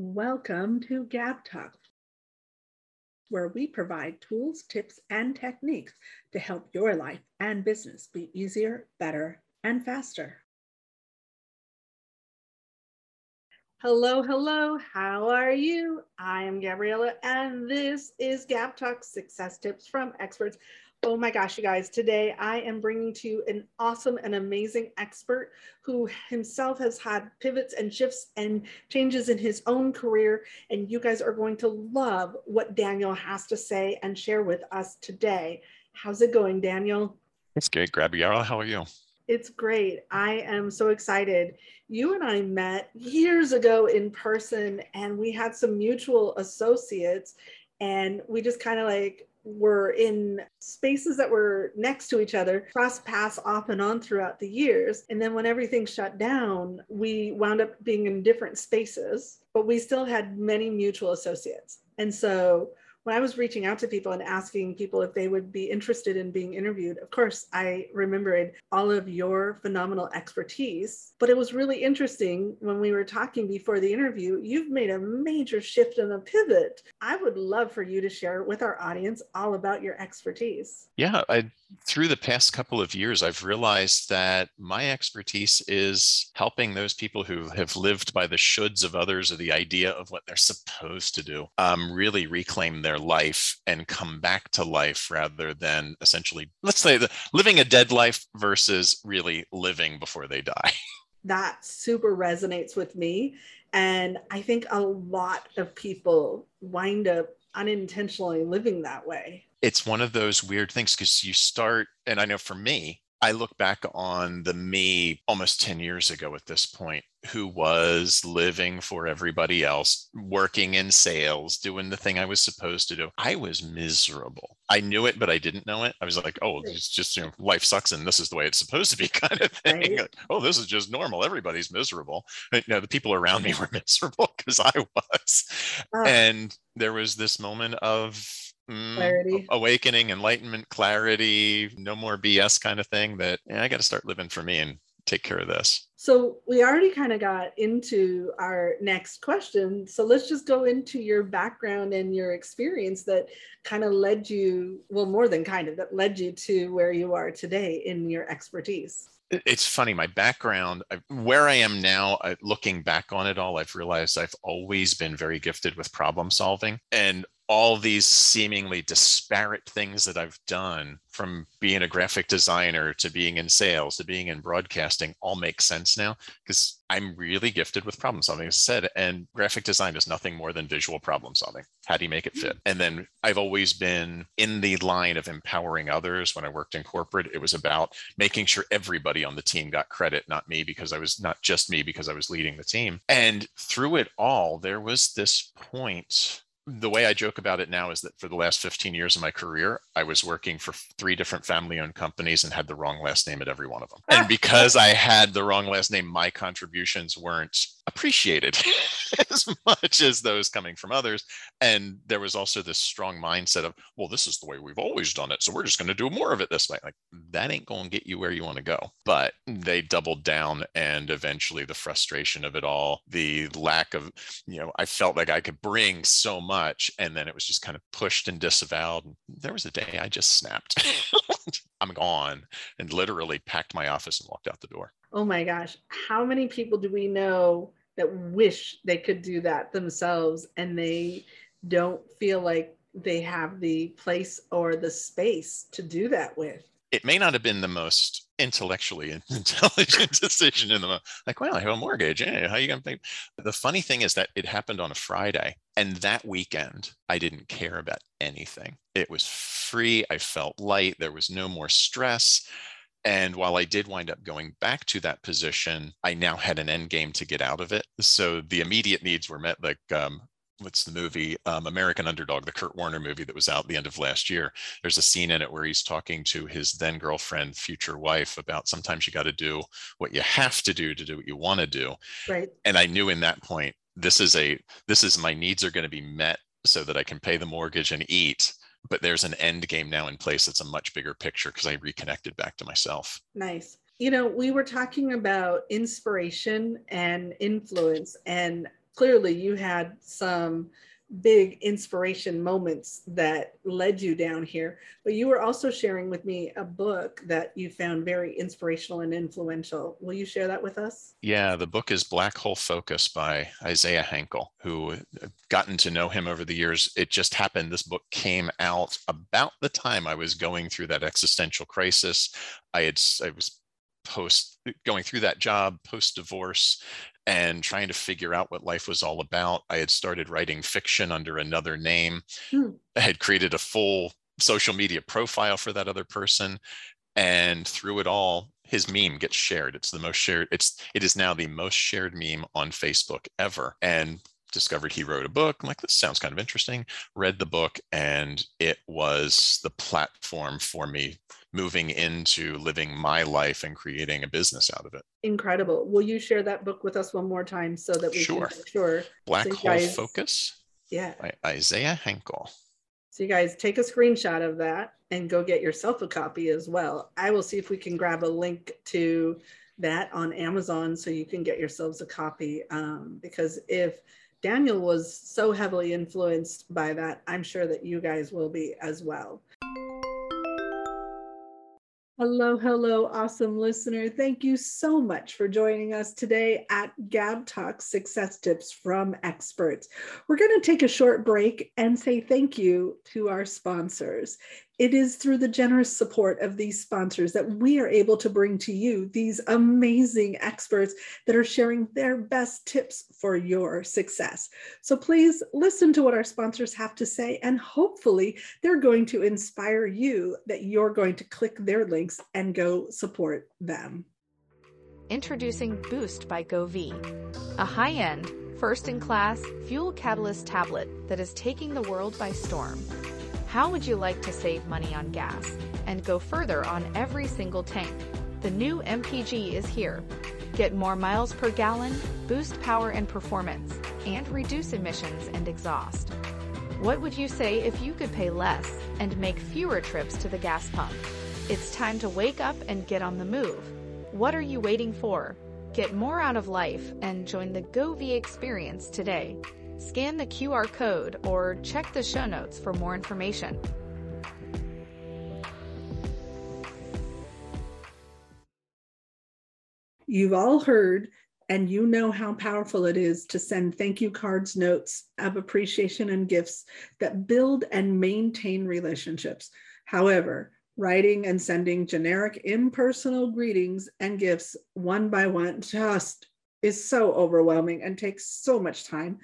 Welcome to Gab Talk, where we provide tools, tips, and techniques to help your life and business be easier, better, and faster. Hello, hello. How are you? I am Gabriella, and this is Gab Talk Success Tips from Experts Oh my gosh, you guys, today I am bringing to you an awesome and amazing expert who himself has had pivots and shifts and changes in his own career. And you guys are going to love what Daniel has to say and share with us today. How's it going, Daniel? It's great. Gabriella, how are you? It's great. I am so excited. You and I met years ago in person, and we had some mutual associates, and we just kind of like were in spaces that were next to each other, cross paths off and on throughout the years. And then when everything shut down, we wound up being in different spaces, but we still had many mutual associates. And so when I was reaching out to people and asking people if they would be interested in being interviewed, of course, I remembered all of your phenomenal expertise. But it was really interesting when we were talking before the interview. You've made a major shift and a pivot. I would love for you to share with our audience all about your expertise. Yeah, I through the past couple of years, I've realized that my expertise is helping those people who have lived by the shoulds of others or the idea of what they're supposed to do um, really reclaim their life and come back to life rather than essentially, let's say, the, living a dead life versus really living before they die. That super resonates with me. And I think a lot of people wind up unintentionally living that way it's one of those weird things because you start, and I know for me, I look back on the me almost 10 years ago at this point, who was living for everybody else, working in sales, doing the thing I was supposed to do. I was miserable. I knew it, but I didn't know it. I was like, oh, it's just, you know, life sucks and this is the way it's supposed to be kind of thing. Right. oh, this is just normal. Everybody's miserable. You know, the people around me were miserable because I was. And there was this moment of, Mm, awakening enlightenment clarity no more bs kind of thing that yeah, i got to start living for me and take care of this. So we already kind of got into our next question so let's just go into your background and your experience that kind of led you well more than kind of that led you to where you are today in your expertise. It's funny my background where i am now looking back on it all i've realized i've always been very gifted with problem solving and all these seemingly disparate things that I've done from being a graphic designer to being in sales to being in broadcasting all make sense now because I'm really gifted with problem solving, as I said. And graphic design is nothing more than visual problem solving. How do you make it fit? Mm. And then I've always been in the line of empowering others. When I worked in corporate, it was about making sure everybody on the team got credit, not me, because I was not just me, because I was leading the team. And through it all, there was this point the way I joke about it now is that for the last 15 years of my career, I was working for three different family owned companies and had the wrong last name at every one of them. And ah. because I had the wrong last name, my contributions weren't appreciated as much as those coming from others. And there was also this strong mindset of, well, this is the way we've always done it. So we're just going to do more of it this way. Like that ain't going to get you where you want to go. But they doubled down and eventually the frustration of it all, the lack of, you know, I felt like I could bring so much. And then it was just kind of pushed and disavowed. There was a day I just snapped. I'm gone and literally packed my office and walked out the door. Oh my gosh. How many people do we know that wish they could do that themselves and they don't feel like they have the place or the space to do that with. It may not have been the most intellectually intelligent decision in the moment. Like, well, I have a mortgage. Hey, how are you going to pay? The funny thing is that it happened on a Friday. And that weekend, I didn't care about anything. It was free. I felt light. There was no more stress. And while I did wind up going back to that position, I now had an end game to get out of it. So the immediate needs were met, like um, what's the movie? Um, american underdog the kurt warner movie that was out the end of last year. There's a scene in it where he's talking to his then girlfriend future wife about sometimes you got to do what you have to do to do what you want to do. Right. And i knew in that point this is a this is my needs are going to be met so that i can pay the mortgage and eat but there's an end game now in place that's a much bigger picture because I reconnected back to myself. Nice. You know, we were talking about inspiration and influence, and clearly you had some big inspiration moments that led you down here. But you were also sharing with me a book that you found very inspirational and influential. Will you share that with us? Yeah, the book is Black Hole Focus by Isaiah Hankel, who I've gotten to know him over the years. It just happened this book came out about the time I was going through that existential crisis. I had I was post going through that job post divorce and trying to figure out what life was all about. I had started writing fiction under another name. Hmm. I had created a full social media profile for that other person. And through it all, his meme gets shared. It's the most shared, it's it is now the most shared meme on Facebook ever. And discovered he wrote a book. I'm like, this sounds kind of interesting. Read the book, and it was the platform for me moving into living my life and creating a business out of it. Incredible. Will you share that book with us one more time so that we sure. can sure Black so Hole guys, Focus? Yeah. By Isaiah Hankel. So you guys take a screenshot of that and go get yourself a copy as well. I will see if we can grab a link to that on Amazon so you can get yourselves a copy. Um, because if Daniel was so heavily influenced by that, I'm sure that you guys will be as well. Hello, hello, awesome listener. Thank you so much for joining us today at Gab Talk Success Tips from Experts. We're going to take a short break and say thank you to our sponsors. It is through the generous support of these sponsors that we are able to bring to you these amazing experts that are sharing their best tips for your success. So please listen to what our sponsors have to say, and hopefully, they're going to inspire you that you're going to click their links and go support them. Introducing Boost by Govvi, a high end, first in class fuel catalyst tablet that is taking the world by storm. How would you like to save money on gas and go further on every single tank? The new MPG is here. Get more miles per gallon, boost power and performance, and reduce emissions and exhaust. What would you say if you could pay less and make fewer trips to the gas pump? It's time to wake up and get on the move. What are you waiting for? Get more out of life and join the Govvi experience today. Scan the QR code or check the show notes for more information. You've all heard and you know how powerful it is to send thank you cards, notes of appreciation, and gifts that build and maintain relationships. However, writing and sending generic impersonal greetings and gifts one by one just is so overwhelming and takes so much time.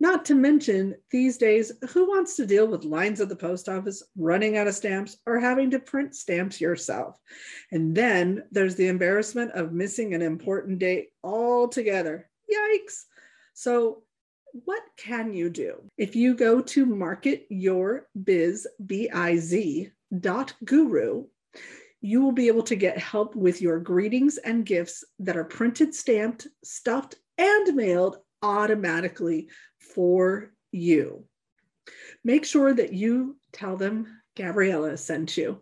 Not to mention, these days, who wants to deal with lines at the post office, running out of stamps, or having to print stamps yourself? And then there's the embarrassment of missing an important date altogether. Yikes. So, what can you do? If you go to marketyourbiz, B-I-Z, dot guru, you will be able to get help with your greetings and gifts that are printed, stamped, stuffed, and mailed automatically for you. Make sure that you tell them Gabriella sent you.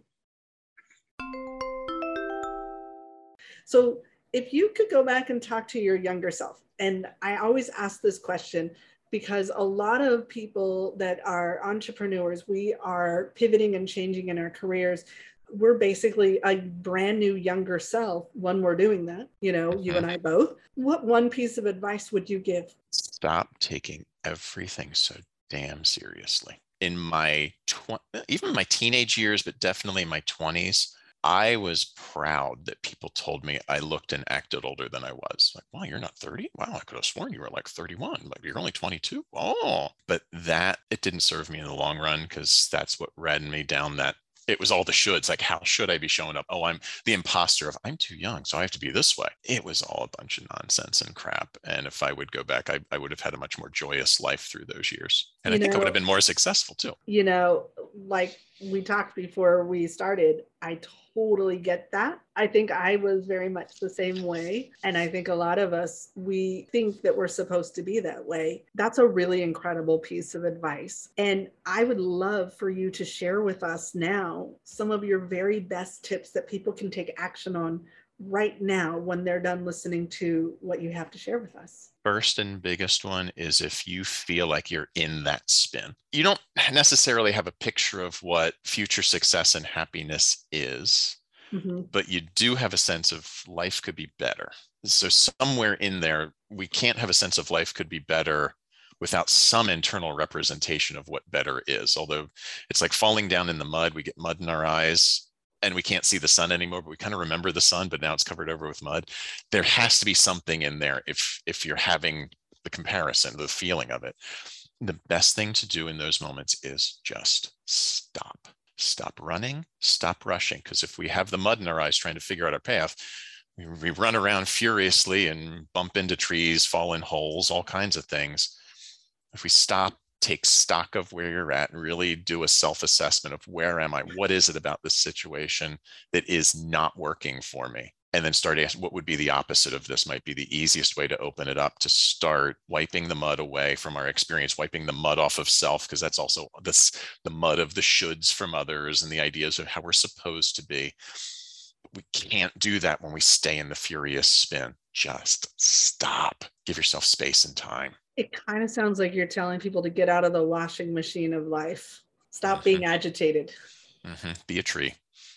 So, if you could go back and talk to your younger self, and I always ask this question because a lot of people that are entrepreneurs, we are pivoting and changing in our careers. We're basically a brand new younger self when we're doing that, you know, you and mm-hmm. I both. What one piece of advice would you give? Stop taking everything so damn seriously. In my tw- even my teenage years, but definitely my 20s, I was proud that people told me I looked and acted older than I was. Like, wow, you're not 30? Wow, I could have sworn you were like 31. Like, you're only 22. Oh, but that it didn't serve me in the long run because that's what ran me down that it was all the shoulds like how should i be showing up? Oh i'm the imposter of i'm too young so i have to be this way. It was all a bunch of nonsense and crap and if i would go back i, I would have had a much more joyous life through those years and you i think i would have been more successful too. You know like we talked before we started i totally get that. I think I was very much the same way. And I think a lot of us, we think that we're supposed to be that way. That's a really incredible piece of advice. And I would love for you to share with us now some of your very best tips that people can take action on right now when they're done listening to what you have to share with us? First and biggest one is if you feel like you're in that spin. You don't necessarily have a picture of what future success and happiness is, mm-hmm. but you do have a sense of life could be better. So, somewhere in there, we can't have a sense of life could be better without some internal representation of what better is. Although it's like falling down in the mud, we get mud in our eyes and we can't see the sun anymore, but we kind of remember the sun, but now it's covered over with mud. There has to be something in there if if you're having the comparison, the feeling of it. The best thing to do in those moments is just stop. Stop running, stop rushing. Because if we have the mud in our eyes trying to figure out our path, we, we run around furiously and bump into trees, fall in holes, all kinds of things. If we stop take stock of where you're at and really do a self assessment of where am I? What is it about this situation that is not working for me? And then start asking what would be the opposite of this, might be the easiest way to open it up to start wiping the mud away from our experience, wiping the mud off of self, because that's also this the mud of the shoulds from others and the ideas of how we're supposed to be. We can't do that when we stay in the furious spin. Just stop. Give yourself space and time. It kind of sounds like you're telling people to get out of the washing machine of life. Stop mm-hmm. being agitated. Mm-hmm. Be a tree.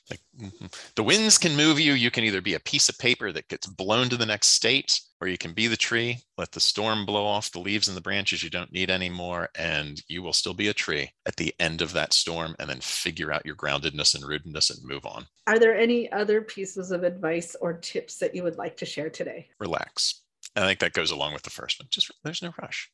Like mm-hmm. the winds can move you. You can either be a piece of paper that gets blown to the next state, or you can be the tree, let the storm blow off the leaves and the branches you don't need anymore, and you will still be a tree at the end of that storm, and then figure out your groundedness and rootedness and move on. Are there any other pieces of advice or tips that you would like to share today? Relax. I think that goes along with the first one. Just there's no rush.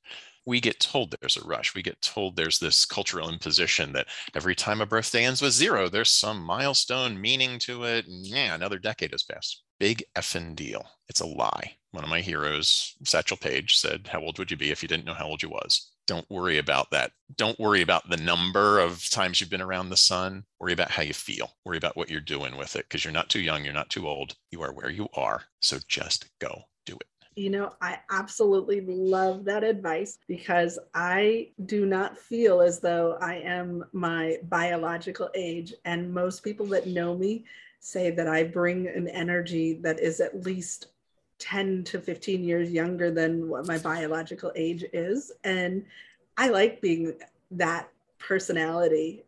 We get told there's a rush. We get told there's this cultural imposition that every time a birthday ends with zero, there's some milestone meaning to it. And yeah, another decade has passed. Big effing deal. It's a lie. One of my heroes, Satchel Paige, said, How old would you be if you didn't know how old you was? Don't worry about that. Don't worry about the number of times you've been around the sun. Worry about how you feel. Worry about what you're doing with it because you're not too young. You're not too old. You are where you are. So just go do it. You know, I absolutely love that advice because I do not feel as though I am my biological age. And most people that know me say that I bring an energy that is at least 10 to 15 years younger than what my biological age is. And I like being that personality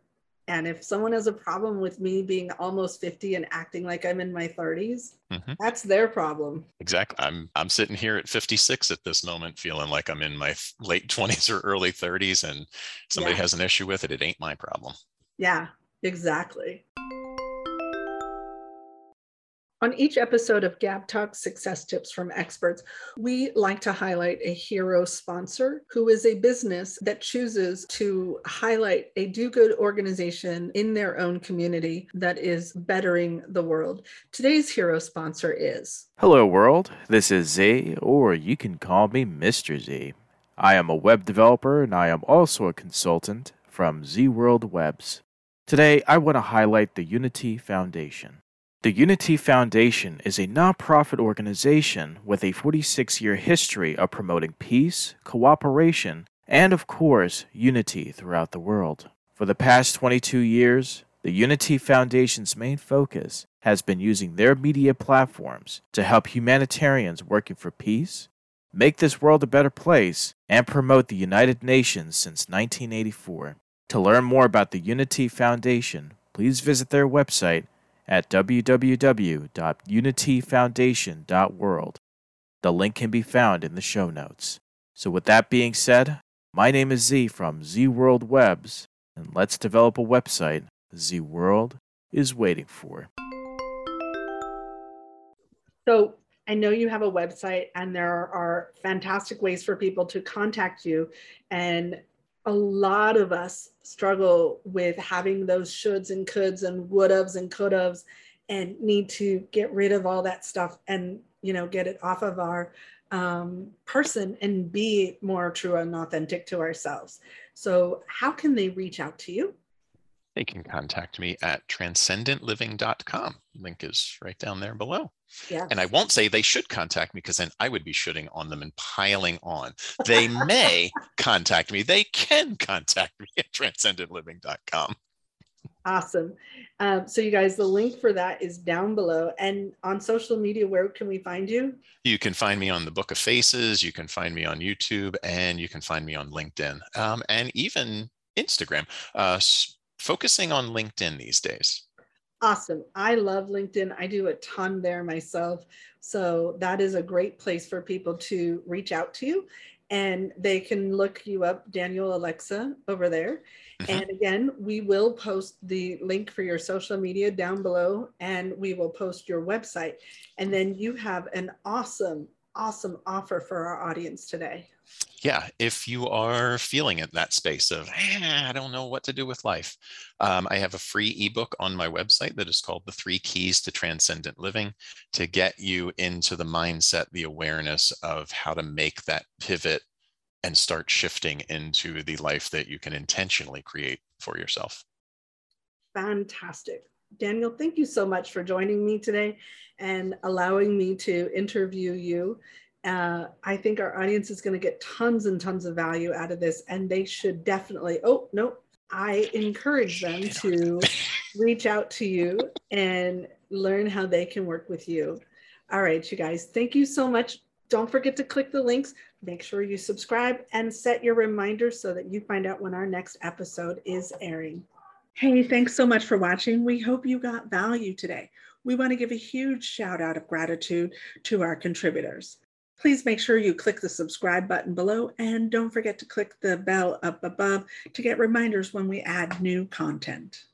and if someone has a problem with me being almost 50 and acting like I'm in my 30s, mm-hmm. that's their problem. Exactly. I'm I'm sitting here at 56 at this moment feeling like I'm in my late 20s or early 30s and somebody yeah. has an issue with it, it ain't my problem. Yeah, exactly. On each episode of Gab Talk Success Tips from Experts, we like to highlight a hero sponsor who is a business that chooses to highlight a do good organization in their own community that is bettering the world. Today's hero sponsor is Hello, world. This is Z, or you can call me Mr. Z. I am a web developer and I am also a consultant from Z World Webs. Today, I want to highlight the Unity Foundation. The Unity Foundation is a nonprofit organization with a 46 year history of promoting peace, cooperation, and of course, unity throughout the world. For the past 22 years, the Unity Foundation's main focus has been using their media platforms to help humanitarians working for peace, make this world a better place, and promote the United Nations since 1984. To learn more about the Unity Foundation, please visit their website at www.unityfoundation.world. The link can be found in the show notes. So, with that being said, my name is Z from Z World Webs, and let's develop a website Z World is waiting for. So, I know you have a website, and there are fantastic ways for people to contact you and a lot of us struggle with having those shoulds and coulds and would haves and could haves and need to get rid of all that stuff and you know get it off of our um, person and be more true and authentic to ourselves. So how can they reach out to you they can contact me at transcendentliving.com. Link is right down there below. Yes. And I won't say they should contact me because then I would be shooting on them and piling on. They may contact me. They can contact me at transcendentliving.com. Awesome. Um, so, you guys, the link for that is down below. And on social media, where can we find you? You can find me on the Book of Faces. You can find me on YouTube, and you can find me on LinkedIn, um, and even Instagram. Uh, focusing on LinkedIn these days. Awesome. I love LinkedIn. I do a ton there myself. So that is a great place for people to reach out to you and they can look you up, Daniel Olexa, over there. Mm-hmm. And again, we will post the link for your social media down below and we will post your website. And then you have an awesome, awesome offer for our audience today yeah, if you are feeling in that space of, eh, I don't know what to do with life, um, I have a free ebook on my website that is called The Three Keys to Transcendent Living to get you into the mindset, the awareness of how to make that pivot and start shifting into the life that you can intentionally create for yourself. Fantastic. Daniel, thank you so much for joining me today and allowing me to interview you. Uh, I think our audience is going to get tons and tons of value out of this, and they should definitely. Oh, no, I encourage them to reach out to you and learn how they can work with you. All right, you guys, thank you so much. Don't forget to click the links. Make sure you subscribe and set your reminders so that you find out when our next episode is airing. Hey, thanks so much for watching. We hope you got value today. We want to give a huge shout out of gratitude to our contributors. Please make sure you click the subscribe button below and don't forget to click the bell up above to get reminders when we add new content.